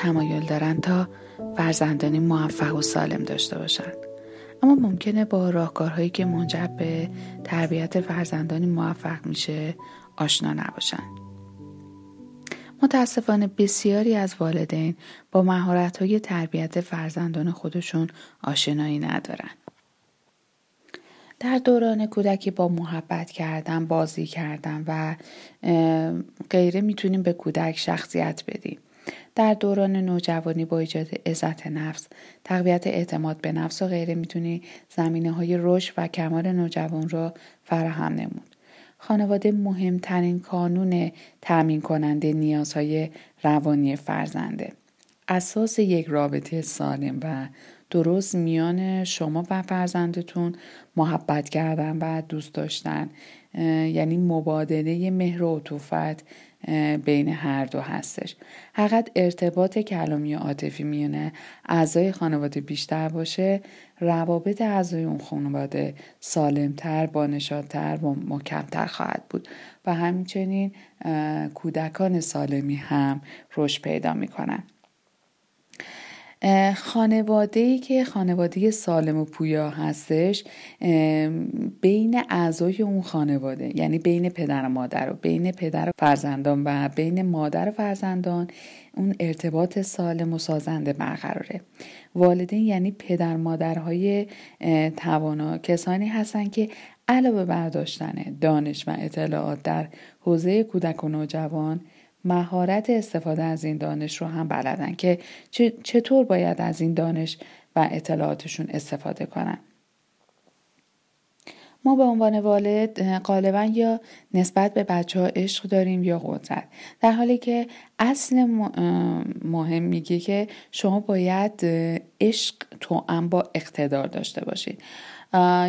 تمایل دارند تا فرزندانی موفق و سالم داشته باشند اما ممکنه با راهکارهایی که منجر به تربیت فرزندانی موفق میشه آشنا نباشند متاسفانه بسیاری از والدین با مهارت تربیت فرزندان خودشون آشنایی ندارند در دوران کودکی با محبت کردن بازی کردن و غیره می‌تونیم به کودک شخصیت بدیم. در دوران نوجوانی با ایجاد عزت نفس تقویت اعتماد به نفس و غیره می‌تونی زمینه های رشد و کمال نوجوان را فراهم نمود. خانواده مهمترین کانون تأمین کننده نیازهای روانی فرزنده. اساس یک رابطه سالم و درست میان شما و فرزندتون محبت کردن و دوست داشتن. یعنی مبادله مهر و عطوفت بین هر دو هستش. حقیقت ارتباط کلامی و عاطفی میونه. اعضای خانواده بیشتر باشه. روابط اعضای اون خانواده سالمتر بانشادتر و محکمتر خواهد بود. و همچنین کودکان سالمی هم رشد پیدا می‌کنن. خانواده که خانواده سالم و پویا هستش بین اعضای اون خانواده یعنی بین پدر و مادر و بین پدر و فرزندان و بین مادر و فرزندان اون ارتباط سالم و سازنده برقراره. والدین یعنی پدر مادرهای توانا کسانی هستن که علاوه برداشتن دانش و اطلاعات در حوزه کودک و نوجوان مهارت استفاده از این دانش رو هم بلدن که چطور باید از این دانش و اطلاعاتشون استفاده کنن. ما به عنوان والد غالبا یا نسبت به بچه ها عشق داریم یا قدرت. در حالی که اصل مهم میگه که شما باید عشق تو با اقتدار داشته باشید.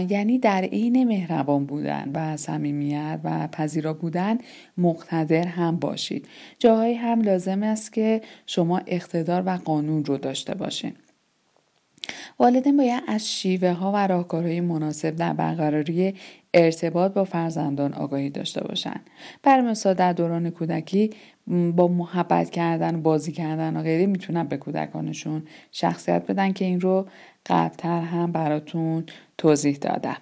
یعنی در عین مهربان بودن و صمیمیت و پذیرا بودن مقتدر هم باشید. جاهایی هم لازم است که شما اقتدار و قانون رو داشته باشید والدین باید از شیوه ها و راهکارهای مناسب در برقراری ارتباط با فرزندان آگاهی داشته باشند. بر مثال در دوران کودکی با محبت کردن بازی کردن و غیره می‌تونن به کودکانشون شخصیت بدن که این رو قبلتر هم براتون توضیح دادم.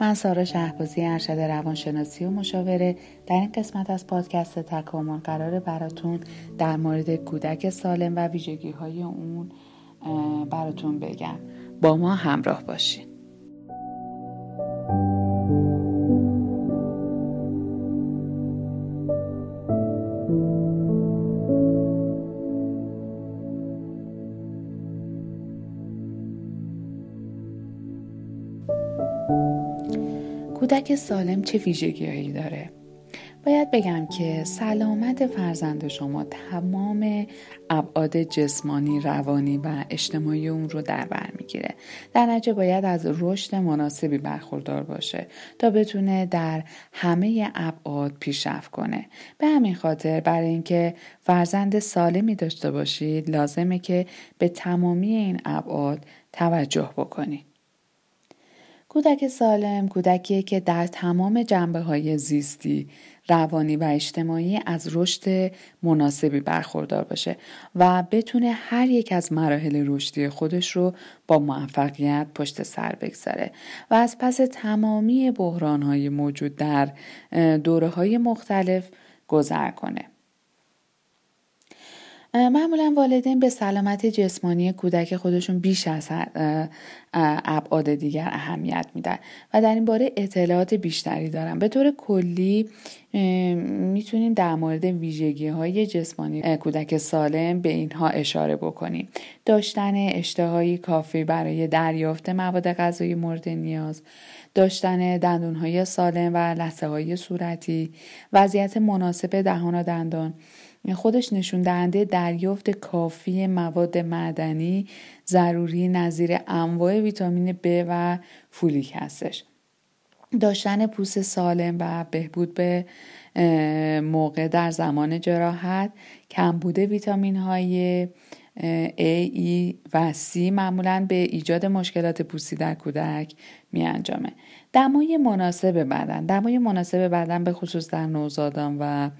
من سارا شهبازی ارشد روانشناسی و مشاوره در این قسمت از پادکست تکامل قرار براتون در مورد کودک سالم و ویژگی های اون براتون بگم. با ما همراه باشین. کودک سالم چه ویژگیهایی داره باید بگم که سلامت فرزند شما تمام ابعاد جسمانی، روانی و اجتماعی اون رو در بر می‌گیره. در نتیجه باید از رشد مناسبی برخوردار باشه تا بتونه در همه ابعاد پیشرفت کنه. به همین خاطر برای اینکه فرزند سالمی داشته باشید لازمه که به تمامی این ابعاد توجه بکنید. کودک سالم کودکیه که در تمام جنبه های زیستی روانی و اجتماعی از رشد مناسبی برخوردار باشه و بتونه هر یک از مراحل رشدی خودش رو با موفقیت پشت سر بگذاره و از پس تمامی بحران های موجود در دوره های مختلف گذر کنه. معمولا والدین به سلامت جسمانی کودک خودشون بیش از ابعاد دیگر اهمیت میدن و در این باره اطلاعات بیشتری دارن. به طور کلی می‌تونیم در مورد ویژگی های جسمانی کودک سالم به اینها اشاره بکنیم. داشتن اشتهایی کافی برای دریافت مواد غذایی مورد نیاز داشتن دندونهای سالم و لحظه های صورتی وضعیت مناسب دهان و دندان خودش نشون دهنده دریافت کافی مواد معدنی ضروری نظیر انواع ویتامین B و فولیک هستش. داشتن پوست سالم و بهبود به موقع در زمان جراحت کمبود ویتامین های A, E و C معمولا به ایجاد مشکلات پوستی در کودک می انجامه. دمای مناسب بدن دمای مناسب بدن به خصوص در نوزادان و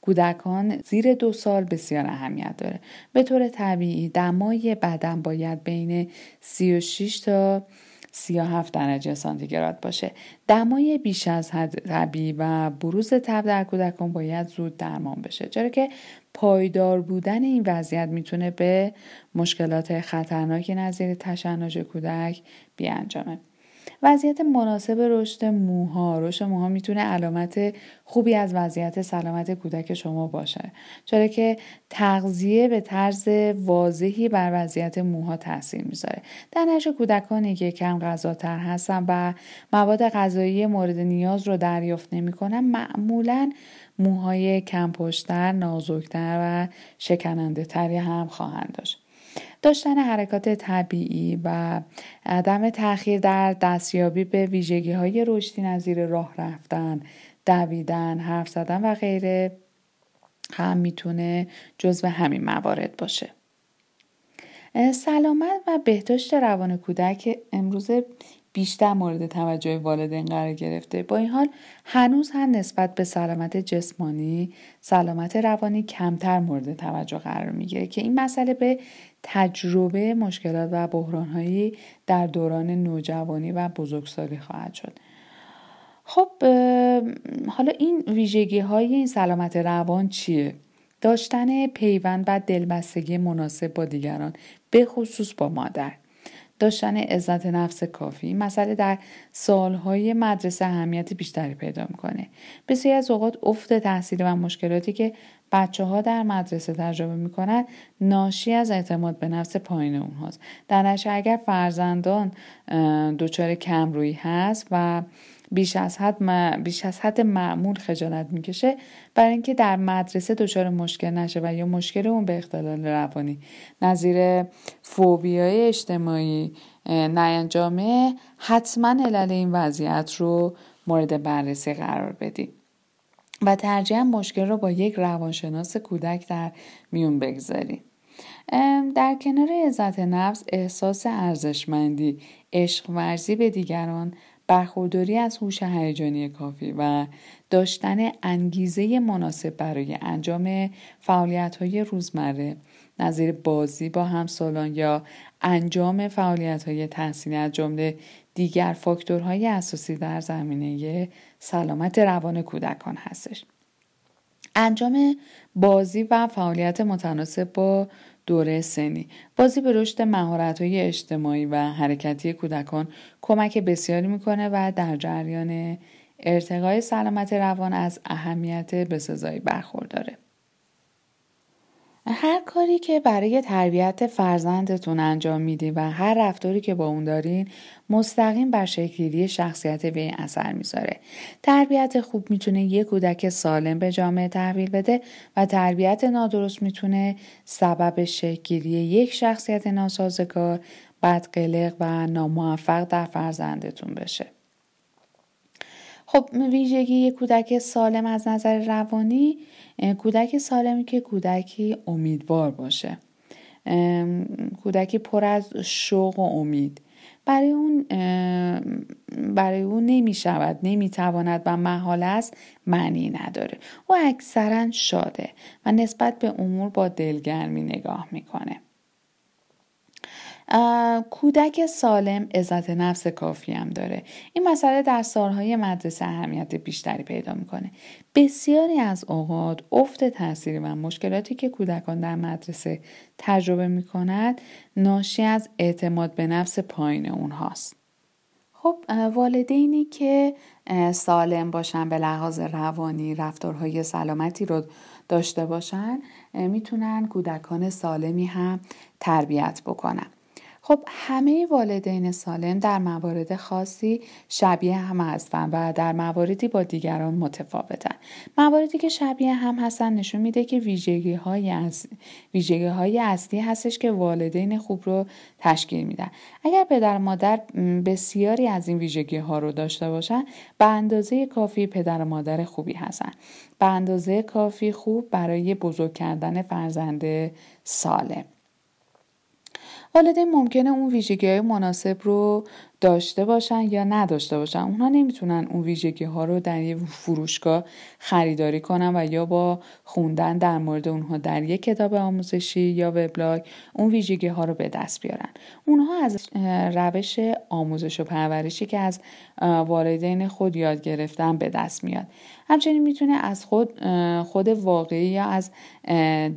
کودکان زیر دو سال بسیار اهمیت داره به طور طبیعی دمای بدن باید بین 36 تا 37 درجه سانتیگراد باشه. دمای بیش از حد طبیعی و بروز تب در کودکان باید زود درمان بشه. چرا که پایدار بودن این وضعیت می‌تونه به مشکلات خطرناکی نظیر تشنج کودک بیانجامه. وضعیت مناسب رشد موها. رشد موها می‌تونه علامت خوبی از وضعیت سلامت کودک شما باشه. چرا که تغذیه به طرز واضحی بر وضعیت موها تاثیر می‌ذاره. در نش کودکانی که کم غذاتر هستن و مواد غذایی مورد نیاز رو دریافت نمی‌کنن. معمولا موهای کم پشتر، نازکتر و شکننده تری هم خواهند داشت. داشتن حرکات طبیعی و عدم تاخیر در دستیابی به ویژگی های رشدی نظیر راه رفتن، دویدن، حرف زدن و غیره هم می‌تونه جزو همین موارد باشه. سلامت و بهداشت روان کودک امروز بیشتر مورد توجه والدین قرار گرفته. با این حال هنوز هم نسبت به سلامت جسمانی سلامت روانی کمتر مورد توجه قرار می‌گیره که این مسئله به تجربه مشکلات و بحرانهایی در دوران نوجوانی و بزرگسالی خواهد شد. خب حالا این ویژگی های این سلامت روان چیه؟ داشتن پیوند و دلبستگی مناسب با دیگران به خصوص با مادر. داشتن عزت نفس کافی مسئله در سالهای مدرسه اهمیت بیشتری پیدا می‌کنه. بسیاری از اوقات افت تحصیلی و مشکلاتی که بچه ها در مدرسه تجربه می‌کنن ناشی از اعتماد به نفس پایین اونهاست در نشه اگر فرزندان دچار کمرویی هست و بیش از حد, بیش از حد معمول خجالت می‌کشه برای اینکه در مدرسه دچار مشکل نشه و یا مشکل اون به اختلال روانی. نظیر فوبیای اجتماعی نینجامه حتما علل این وضعیت رو مورد بررسی قرار بدیم و ترجیحاً مشکل رو با یک روانشناس کودک در میون بگذاریم در کنار عزت نفس احساس ارزشمندی عشق ورزی به دیگران برخورداری از هوش هیجانی کافی و داشتن انگیزه مناسب برای انجام فعالیت های روزمره نظیر بازی با همسالان یا انجام فعالیت های تحصیلی از جمله دیگر فاکتورهای اساسی در زمینه سلامت روان کودکان هستش. انجام بازی و فعالیت متناسب با دوره سنی. بازی به رشد های اجتماعی و حرکتی کودکان کمک بسیاری می‌کنه و در جریان ارتقای سلامت روان از اهمیت بسزایی برخورداره. هر کاری که برای تربیت فرزندتون انجام میدین و هر رفتاری که با اون دارین مستقیم بر شکلگیری شخصیت به اثر می‌ذاره. تربیت خوب می‌تونه یک کودک سالم به جامعه تحویل بده و تربیت نادرست می‌تونه سبب شکلگیری یک شخصیت ناسازگار بدقلق و ناموفق در فرزندتون بشه. خب ویژگی کودک سالم از نظر روانی کودک سالمی که کودکی امیدوار باشه. کودکی پر از شوق و امید. برای اون برای اون نمی شود نمی تواند و محال است معنی نداره. او اکثرا شاده و نسبت به امور با دلگرمی نگاه می‌کنه. کودک سالم عزت نفس کافی هم داره. این مسئله در سالهای مدرسه اهمیت بیشتری پیدا می‌کنه. بسیاری از اوقات افت تاثیری و مشکلاتی که کودکان در مدرسه تجربه می‌کنند ناشی از اعتماد به نفس پایین اونهاست. خب والدینی که سالم باشن به لحاظ روانی رفتارهای سلامتی رو داشته باشن می‌تونن کودکان سالمی هم تربیت بکنن. خب همه والدین سالم در موارد خاصی شبیه هم هستن و در مواردی با دیگران متفاوتن. مواردی که شبیه هم هستن نشون میده که ویژگی های, از... ویژگی های اصلی هستش که والدین خوب رو تشکیل میدن. اگر پدر مادر بسیاری از این ویژگی ها رو داشته باشن به اندازه کافی پدر مادر خوبی هستن. به اندازه کافی خوب برای بزرگ کردن فرزند سالم. والدین ممکنه اون ویژگی مناسب رو داشته باشن یا نداشته باشن. اونها نمی‌تونن اون ویژگی ها رو در یه فروشگاه خریداری کنن و یا با خوندن در مورد اونها در یک کتاب آموزشی یا وبلاگ اون ویژگی ها رو به دست بیارن. اونها از روش آموزش و پرورشی که از والدین خود یاد گرفتن به دست میاد. همچنین می‌تونه از خود خود واقعی یا از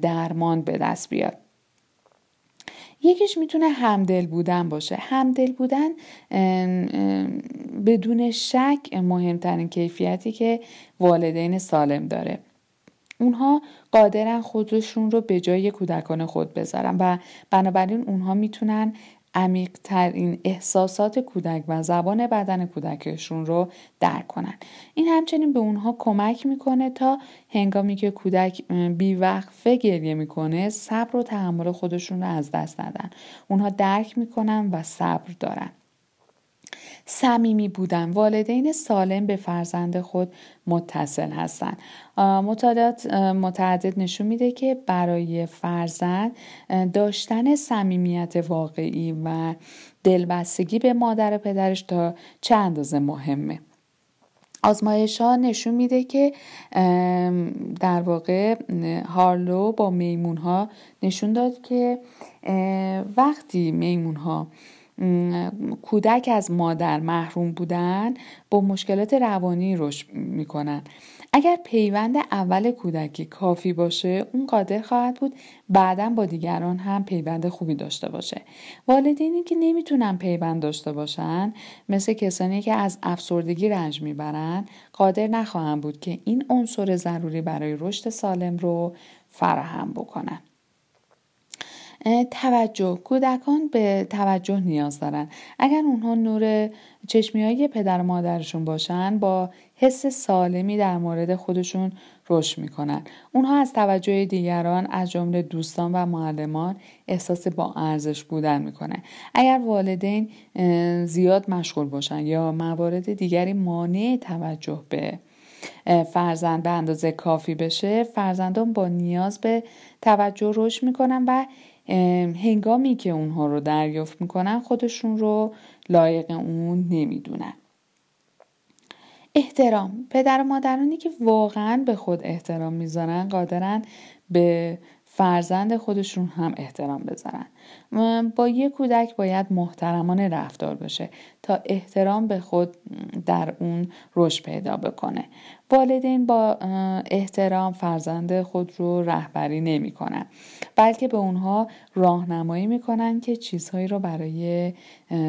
درمان به دست بیاد. یکیش می‌تونه همدل بودن باشه. همدل بودن بدون شک مهمترین کیفیتی که والدین سالم داره. اونها قادرن خودشون رو به جای کودکان خود بذارن و بنابراین اونها می‌تونن عمیق ترین احساسات کودک و زبان بدن کودکشون رو درک کنن. این همچنین به اونها کمک می‌کنه تا هنگامی که کودک بیوقفه گریه می‌کنه صبر و تحمل خودشون رو از دست ندن. اونها درک می‌کنن و صبر دارن. صمیمی بودن. والدین سالم به فرزند خود متصل هستند مطالعات متعدد نشون میده که برای فرزند داشتن صمیمیت واقعی و دلبستگی به مادر پدرش تا چه اندازه مهمه. آزمایش ها نشون میده که در واقع هارلو با میمون ها نشون داد که وقتی میمون ها کودک از مادر محروم بودن با مشکلات روانی رشد می‌کنن. اگر پیوند اول کودکی کافی باشه اون قادر خواهد بود بعدا با دیگران هم پیوند خوبی داشته باشه. والدینی که نمی‌تونن پیوند داشته باشن مثل کسانی که از افسردگی رنج می‌برن قادر نخواهند بود که این عنصر ضروری برای رشد سالم رو فراهم بکنن. توجه کودکان به توجه نیاز دارن. اگر اونها نور چشمی های پدر و مادرشون باشن با حس سالمی در مورد خودشون رشد می‌کنن. اونها از توجه دیگران از جمله دوستان و معلمان احساس با ارزش بودن می‌کنن. اگر والدین زیاد مشغول باشن یا موارد دیگری مانع توجه به فرزند به اندازه کافی بشه فرزندان با نیاز به توجه رشد می‌کنن و هنگامی که اونها رو دریافت می‌کنن خودشون رو لایق اون نمی‌دونن. احترام. پدر و مادرانی که واقعا به خود احترام می‌ذارن قادرن به فرزند خودشون هم احترام بذارن. با یه کودک باید محترمانه رفتار بشه تا احترام به خود در اون رشد پیدا بکنه. والدین با احترام فرزند خود رو رهبری نمی‌کنن بلکه به اونها راهنمایی می‌کنن که چیزهایی رو برای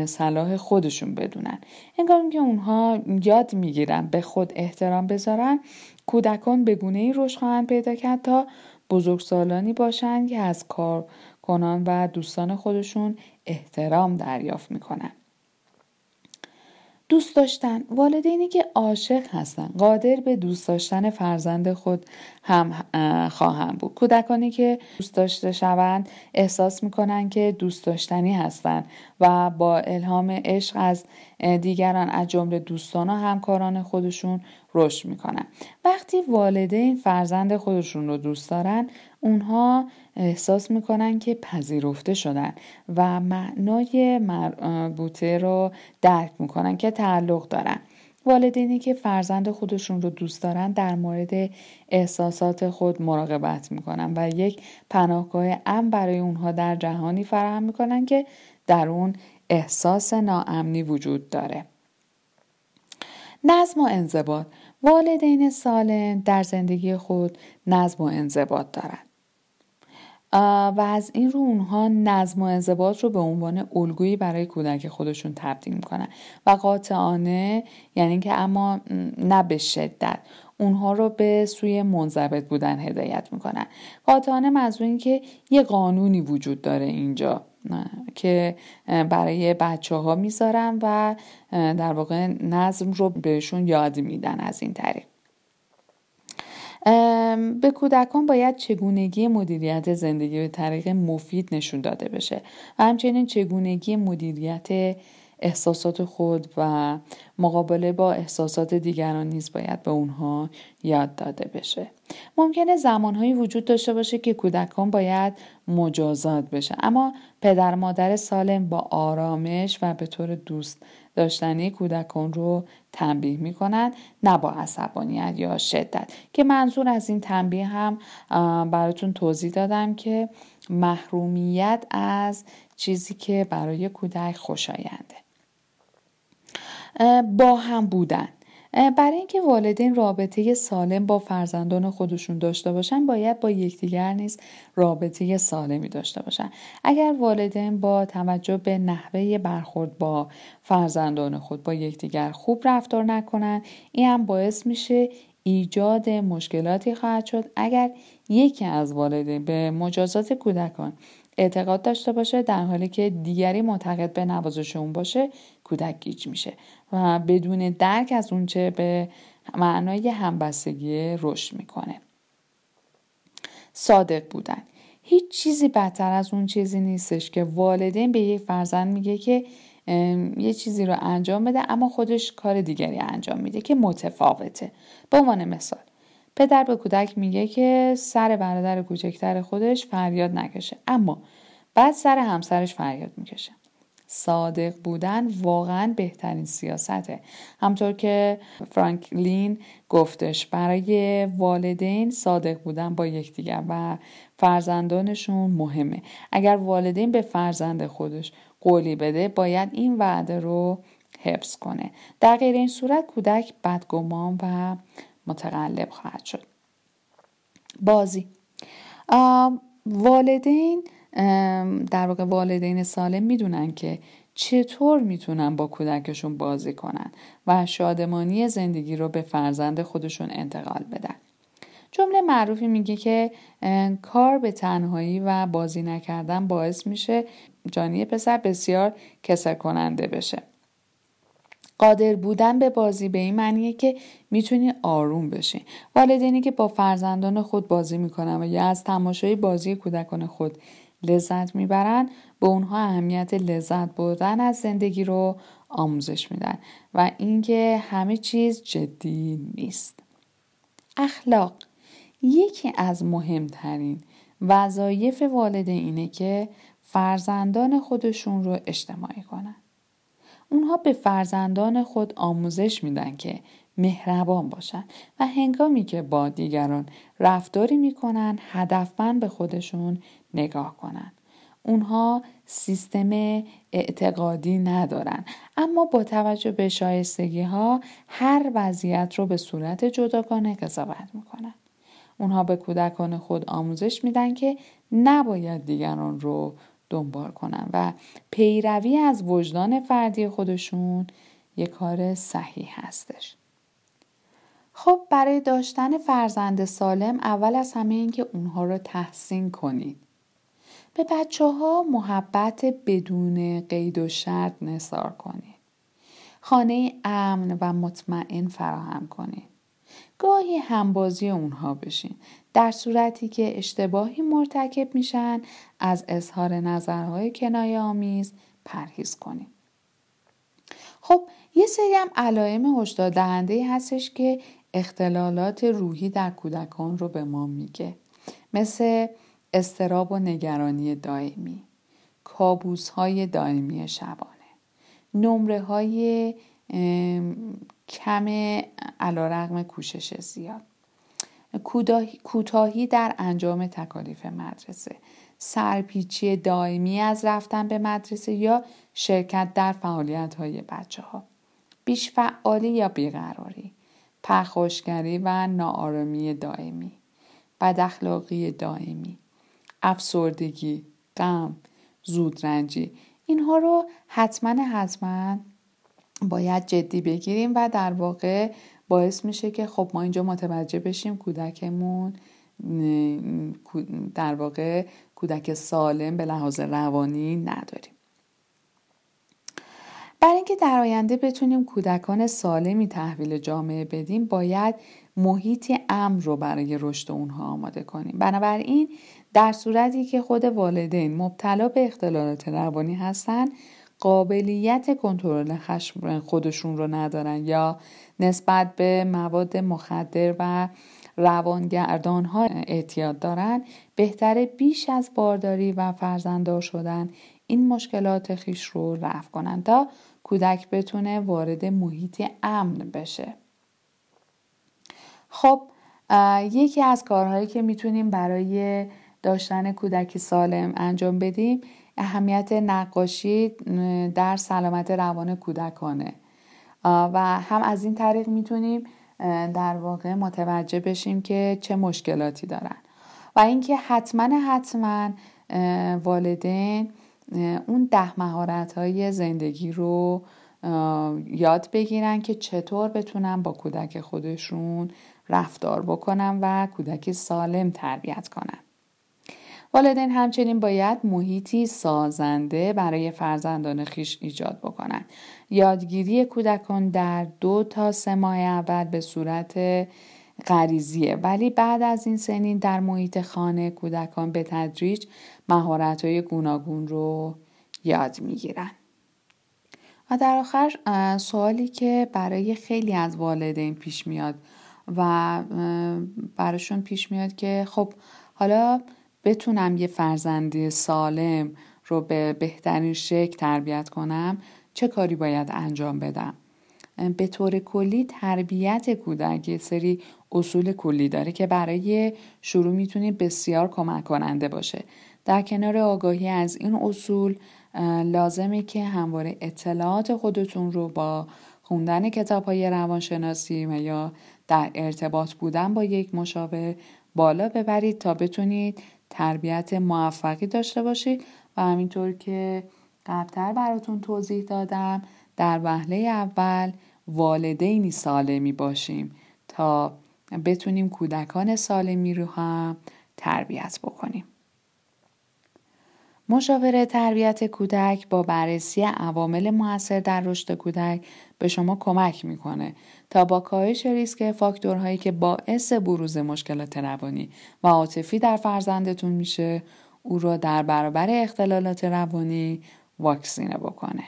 صلاح خودشون بدونن. انگار که اونها یاد می‌گیرن به خود احترام بذارن کودکان به گونه ای رشد خواهند پیدا کرد تا بزرگسالانی باشند که از کارکنان و دوستان خودشون احترام دریافت می‌کنن دوست داشتن. والدینی که عاشق هستن. قادر به دوست داشتن فرزند خود هم خواهند بود. کودکانی که دوست داشته شوند احساس می‌کنن که دوست داشتنی هستند و با الهام عشق از دیگران از جمله دوستان و همکاران خودشون رشد می‌کنن. وقتی والدین فرزند خودشون رو دوست دارن اونها احساس می‌کنن که پذیرفته شدن و معنای مربوطه رو درک می‌کنن که تعلق دارن. والدینی که فرزند خودشون رو دوست دارن در مورد احساسات خود مراقبت می‌کنن و یک پناهگاه امن برای اونها در جهانی فراهم می‌کنن که در اون احساس ناامنی وجود داره. نظم و انضباط. والدین سالم در زندگی خود نظم و انضباط دارند. و از این رو اونها نظم و انضباط رو به عنوان الگویی برای کودک خودشون تبدیل می‌کنن. و قاطعانه یعنی که اما نه به شدت اونها رو به سوی منضبط بودن هدایت می‌کنن. قاطعانه منظور این که یه قانونی وجود داره اینجا که برای بچه ها می‌ذارن و در واقع نظم رو بهشون یاد میدن از این طریق. به کودکان باید چگونگی مدیریت زندگی به طریق مفید نشون داده بشه. و همچنین چگونگی مدیریت احساسات خود و مقابله با احساسات دیگران نیز باید به اونها یاد داده بشه. ممکنه زمانهایی وجود داشته باشه که کودکان باید مجازات بشه. اما پدر مادر سالم با آرامش و به طور دوست داشتنی کودکان رو تنبیه می‌کنن نه با عصبانیت یا شدت. که منظور از این تنبیه هم براتون توضیح دادم که محرومیت از چیزی که برای کودک خوشاینده. با هم بودن. برای اینکه والدین رابطه سالم با فرزندان خودشون داشته باشن باید با یکدیگر نیز رابطه سالمی داشته باشن. اگر والدین با توجه به نحوه برخورد با فرزندان خود با یکدیگر خوب رفتار نکنن این هم باعث میشه ایجاد مشکلاتی خواهد شد. اگر یکی از والدین به مجازات کودکان اعتقاد داشته باشه در حالی که دیگری معتقد به نوازش اون باشه کودک گیج میشه. و بدون درک از اونچه به معنای همبستگی رشد می‌کنه. صادق بودن. هیچ چیزی بدتر از اون چیزی نیستش که والدین به یک فرزند میگه که یه چیزی رو انجام بده اما خودش کار دیگری انجام میده که متفاوته. به عنوان مثال پدر به کودک میگه که سر برادر کوچکتر خودش فریاد نکشه اما بعد سر همسرش فریاد می‌کشه. صادق بودن واقعا بهترین سیاسته. همطور که فرانکلین گفتش برای والدین صادق بودن با یکدیگر و فرزندانشون مهمه. اگر والدین به فرزند خودش قولی بده باید این وعده رو حفظ کنه. در غیر این صورت کودک بدگمان و متقلب خواهد شد. بازی. والدین در واقع والدین سالم می‌دونن که چطور می‌تونن با کودکشون بازی کنن و شادمانی زندگی رو به فرزند خودشون انتقال بدن. جمله معروفی میگه که کار به تنهایی و بازی نکردن باعث میشه جانی پسر بسیار کسر کننده بشه. قادر بودن به بازی به این معنیه که می‌تونی آروم بشی. والدینی که با فرزندان خود بازی می‌کنن و یا از تماشای بازی کودکان خود لذت می‌برن به اونها اهمیت لذت بردن از زندگی رو آموزش میدن و اینکه همه چیز جدی نیست. اخلاق یکی از مهمترین وظایف والدین اینه که فرزندان خودشون رو اجتماعی کنن. اونها به فرزندان خود آموزش میدن که مهربان باشن و هنگامی که با دیگران رفتاری می‌کنن هدفمند به خودشون نگاه کنن. اونها سیستم اعتقادی ندارن. اما با توجه به شایستگی ها هر وضعیت رو به صورت جداگانه قضاوت می‌کنن. اونها به کودکان خود آموزش میدن که نباید دیگران رو دنبال کنن و پیروی از وجدان فردی خودشون یک کار صحیح هستش. خب برای داشتن فرزند سالم اول از همه این که اونها رو تحسین کنید. به بچه ها محبت بدون قید و شرط نصار کنید. خانه امن و مطمئن فراهم کنید. گاهی همبازی اونها بشین. در صورتی که اشتباهی مرتکب میشن از اظهار نظرهای کنایه آمیز پرهیز کنیم خب یه سری هم علائم هشدار دهنده هستش که اختلالات روحی در کودکان رو به ما میگه. مثل استراب و نگرانی دائمی کابوس های دائمی شبانه نمره های کم علا کوشش زیاد کوتاهی در انجام تکالیف مدرسه سرپیچی دائمی از رفتن به مدرسه یا شرکت در فعالیت های بچه ها بیش فعالی یا بیقراری. پرخوشگری و ناآرامی دائمی بداخلاقی دائمی افسردگی غم زودرنجی اینها رو حتما حتما باید جدی بگیریم و در واقع باعث میشه که خب ما اینجا متوجه بشیم کودکمون در واقع کودک سالم به لحاظ روانی نداریم. برای اینکه در آینده بتونیم کودکان سالمی تحویل جامعه بدیم باید محیطی امن رو برای رشد اونها آماده کنیم. بنابراین در صورتی که خود والدین مبتلا به اختلالات روانی هستند قابلیت کنترل خشم خودشون رو ندارن یا نسبت به مواد مخدر و روانگردان ها اعتیاد دارن بهتره بیش از بارداری و فرزنددار شدن این مشکلات خیش رو رفع کنن. تا کودک بتونه وارد محیط امن بشه. خب یکی از کارهایی که می‌تونیم برای داشتن کودکی سالم انجام بدیم اهمیت نقاشی در سلامت روان کودکانه. و هم از این طریق می‌تونیم در واقع متوجه بشیم که چه مشکلاتی دارن. و اینکه حتما حتما والدین اون ده مهارت های زندگی رو یاد بگیرن که چطور بتونن با کودک خودشون رفتار بکنن و کودکی سالم تربیت کنن والدین همچنین باید محیطی سازنده برای فرزندان خیش ایجاد بکنند. یادگیری کودکان در دو تا سه ماه اول به صورت غریزیه ولی بعد از این سنین در محیط خانه کودکان به تدریج مهارت های گوناگون رو یاد می‌گیرن. و در آخر سوالی که برای خیلی از والدین پیش میاد و براشون پیش میاد که خب حالا بتونم یه فرزندی سالم رو به بهترین شکل تربیت کنم چه کاری باید انجام بدم به طور کلی تربیت کودک یه سری اصول کلی داره که برای شروع می‌تونه بسیار کمک کننده باشه. در کنار آگاهی از این اصول لازمه که همواره اطلاعات خودتون رو با خوندن کتاب های روانشناسی یا در ارتباط بودن با یک مشاور بالا ببرید تا بتونید تربیت موفقی داشته باشید. و همینطور که قبلتر براتون توضیح دادم در وهله اول والدینی سالمی باشیم تا بتونیم کودکان سالمی رو هم تربیت بکنیم. مشاوره تربیت کودک با بررسی عوامل موثر در رشد کودک به شما کمک می‌کنه تا با کاهش ریسک فاکتورهایی که باعث بروز مشکلات روانی و عاطفی در فرزندتون میشه او را در برابر اختلالات روانی واکسینه بکنه.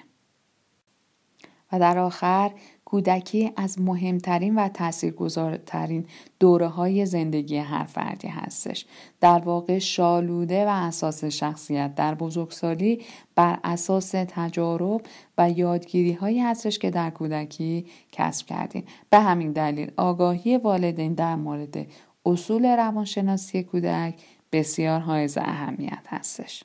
و در آخر کودکی از مهمترین و تاثیرگذارترین دوره های زندگی هر فردی هستش. در واقع شالوده و اساس شخصیت در بزرگسالی بر اساس تجارب و یادگیری هایی هستش که در کودکی کسب کردیم. به همین دلیل آگاهی والدین در مورد اصول روانشناسی کودک بسیار حائز اهمیت هستش.